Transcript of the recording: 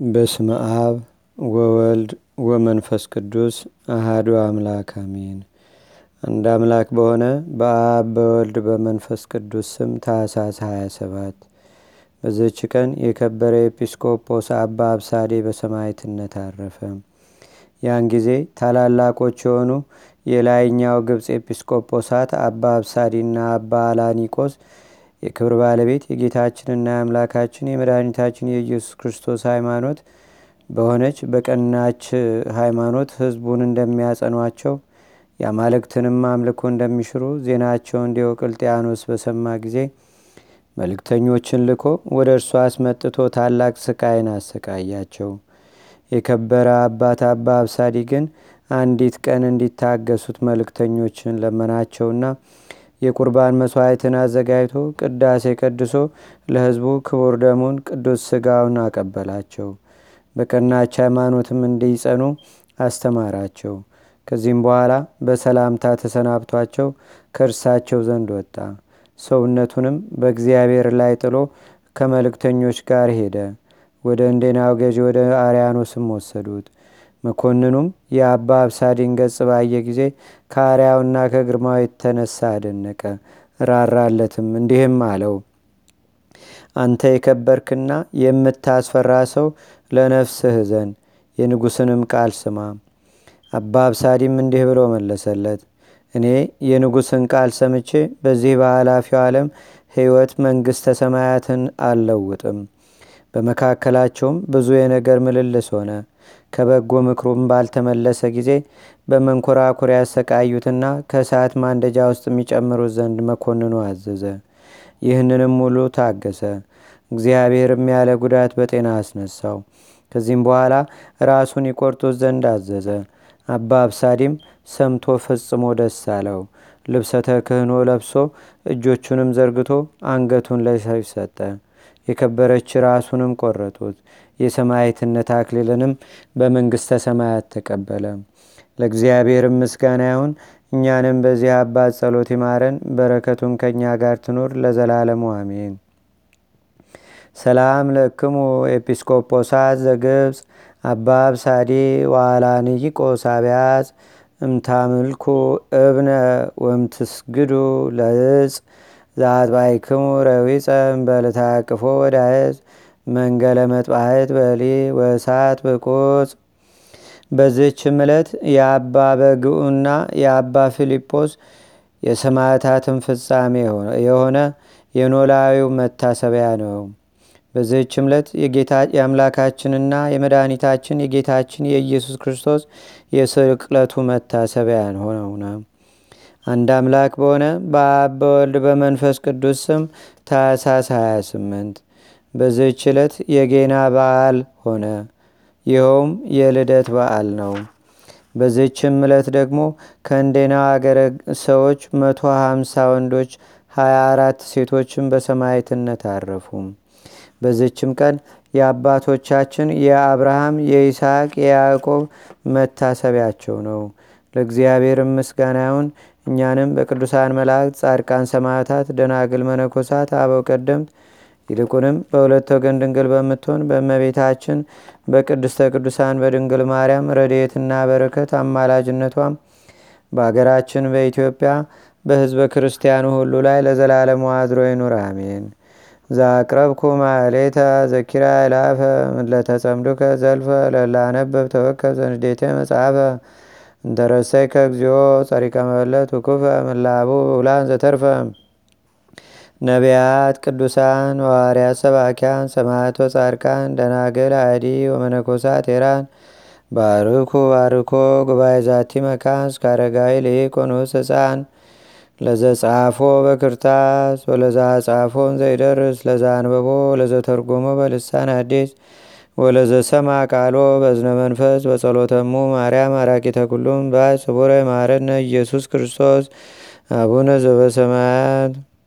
በስመ አብ ወወልድ ወመንፈስ ቅዱስ አሃዱ አምላክ አሜን። አንድ አምላክ በሆነ በአብ በወልድ በመንፈስ ቅዱስ ስም ታሳስ 27 በዘች ቀን የከበረ ኤጲስቆጶስ አባ አብሳዴ በሰማይትነት አረፈ። ያን ጊዜ ታላላቆች የሆኑ የላይኛው ግብፅ ኤጲስቆጶሳት አባ አብሳዲና አባ አላኒቆስ የክብር ባለቤት የጌታችንና የአምላካችን የመድኃኒታችን የኢየሱስ ክርስቶስ ሃይማኖት በሆነች በቀናች ሃይማኖት ህዝቡን እንደሚያጸኗቸው የአማልክትንም አምልኮ እንደሚሽሩ ዜናቸውን ዲዮቅልጥያኖስ በሰማ ጊዜ መልእክተኞችን ልኮ ወደ እርሱ አስመጥቶ ታላቅ ስቃይን አሰቃያቸው። የከበረ አባት አባ አብሳዲ ግን አንዲት ቀን እንዲታገሱት መልእክተኞችን ለመናቸውና የቁርባን መስዋዕትን አዘጋጅቶ ቅዳሴ ቀድሶ ለህዝቡ ክቡር ደሙን ቅዱስ ስጋውን አቀበላቸው። በቀናች ሃይማኖትም እንዲጸኑ አስተማራቸው። ከዚህም በኋላ በሰላምታ ተሰናብቷቸው ከእርሳቸው ዘንድ ወጣ። ሰውነቱንም በእግዚአብሔር ላይ ጥሎ ከመልእክተኞች ጋር ሄደ። ወደ እንዴናው ገዢ ወደ አርያኖስም ወሰዱት። መኮንኑም የአባ አብሳዲን ገጽ ባየ ጊዜ ከአርያውና ከግርማው የተነሳ አደነቀ፣ ራራለትም፣ እንዲህም አለው አንተ የከበርክና የምታስፈራ ሰው ለነፍስህ ዘን የንጉስንም ቃል ስማ። አባ አብሳዲም እንዲህ ብሎ መለሰለት፣ እኔ የንጉስን ቃል ሰምቼ በዚህ በኃላፊው ዓለም ሕይወት መንግሥተ ሰማያትን አልለውጥም። በመካከላቸውም ብዙ የነገር ምልልስ ሆነ። ከበጎ ምክሩም ባልተመለሰ ጊዜ በመንኮራኩር ያሰቃዩትና ከሰዓት ማንደጃ ውስጥ የሚጨምሩት ዘንድ መኮንኑ አዘዘ። ይህንንም ሙሉ ታገሰ። እግዚአብሔርም ያለ ጉዳት በጤና አስነሳው። ከዚህም በኋላ ራሱን ይቆርጡት ዘንድ አዘዘ። አባ አብሳዲም ሰምቶ ፈጽሞ ደስ አለው። ልብሰ ተክህኖ ለብሶ እጆቹንም ዘርግቶ አንገቱን ለሰይፍ ሰጠ። የከበረች ራሱንም ቆረጡት። የሰማይትነት አክሊልንም በመንግሥተ ሰማያት ተቀበለ። ለእግዚአብሔርም ምስጋና ይሁን። እኛንም በዚህ አባት ጸሎት ይማረን፣ በረከቱም ከእኛ ጋር ትኑር ለዘላለሙ አሜን። ሰላም ለክሙ ኤጲስቆጶሳት ዘግብፅ አባ አብሳዲ ዋላንይቆስ አብያጽ እምታምልኩ እብነ ወምትስግዱ ለእጽ ዛጥባይክሙ ረዊፀ እምበለታቅፎ ወዳህዝ መንገለ መጥባህት በሊ ወእሳት ብቁጽ በዚህች ዕለት የአባ በግዑና የአባ ፊልጶስ የሰማዕታትን ፍጻሜ የሆነ የኖላዊው መታሰቢያ ነው። በዚህች ዕለት የአምላካችንና የመድኃኒታችን የጌታችን የኢየሱስ ክርስቶስ የስቅለቱ መታሰቢያ ሆነውነ አንድ አምላክ በሆነ በአብ በወልድ በመንፈስ ቅዱስ ስም ታሳስ 28 በዚህች ዕለት የጌና በዓል ሆነ። ይኸውም የልደት በዓል ነው። በዚህችም ዕለት ደግሞ ከእንዴና አገረ ሰዎች 150 ወንዶች 24 ሴቶችን በሰማይትነት አረፉ። በዚችም ቀን የአባቶቻችን የአብርሃም፣ የይስሐቅ፣ የያዕቆብ መታሰቢያቸው ነው። ለእግዚአብሔር ምስጋና ይሁን። እኛንም በቅዱሳን መላእክት፣ ጻድቃን፣ ሰማዕታት፣ ደናግል፣ መነኮሳት፣ አበው ቀደምት ይልቁንም በሁለት ወገን ድንግል በምትሆን በእመቤታችን በቅድስተ ቅዱሳን በድንግል ማርያም ረድኤትና በረከት አማላጅነቷም በአገራችን በኢትዮጵያ በሕዝበ ክርስቲያኑ ሁሉ ላይ ለዘላለሙ አድሮ ይኑር፣ አሜን። ዛቅረብኩ ማሌታ ዘኪራ ይላፈ ምለተጸምዱከ ዘልፈ ለላነበብ ተወከብ ዘንዴቴ መጽሐፈ እንተረሰይ ከእግዚኦ ጸሪቀ መበለት ውኩፈ ምላቡ ውላን ዘተርፈ። ነቢያት፣ ቅዱሳን፣ ዋርያት፣ ሰባኪያን፣ ሰማዕት ወጻድቃን፣ ደናግል፣ አዲ ወመነኮሳት ኤራን ባርኩ ባርኮ ጉባኤ ዛቲ መካን እስከ አረጋዊ ልኢቆኑስ ህፃን ለዘጻፎ በክርታስ ወለዛ ጻፎን ዘይደርስ ለዛ አንበቦ ለዘተርጎሞ በልሳን አዲስ ወለዘሰማ ቃሎ በዝነ መንፈስ በጸሎተሙ ማርያም አራቂተ ኩሉም ባይ ስቡረ ማረነ ኢየሱስ ክርስቶስ አቡነ ዘበሰማያት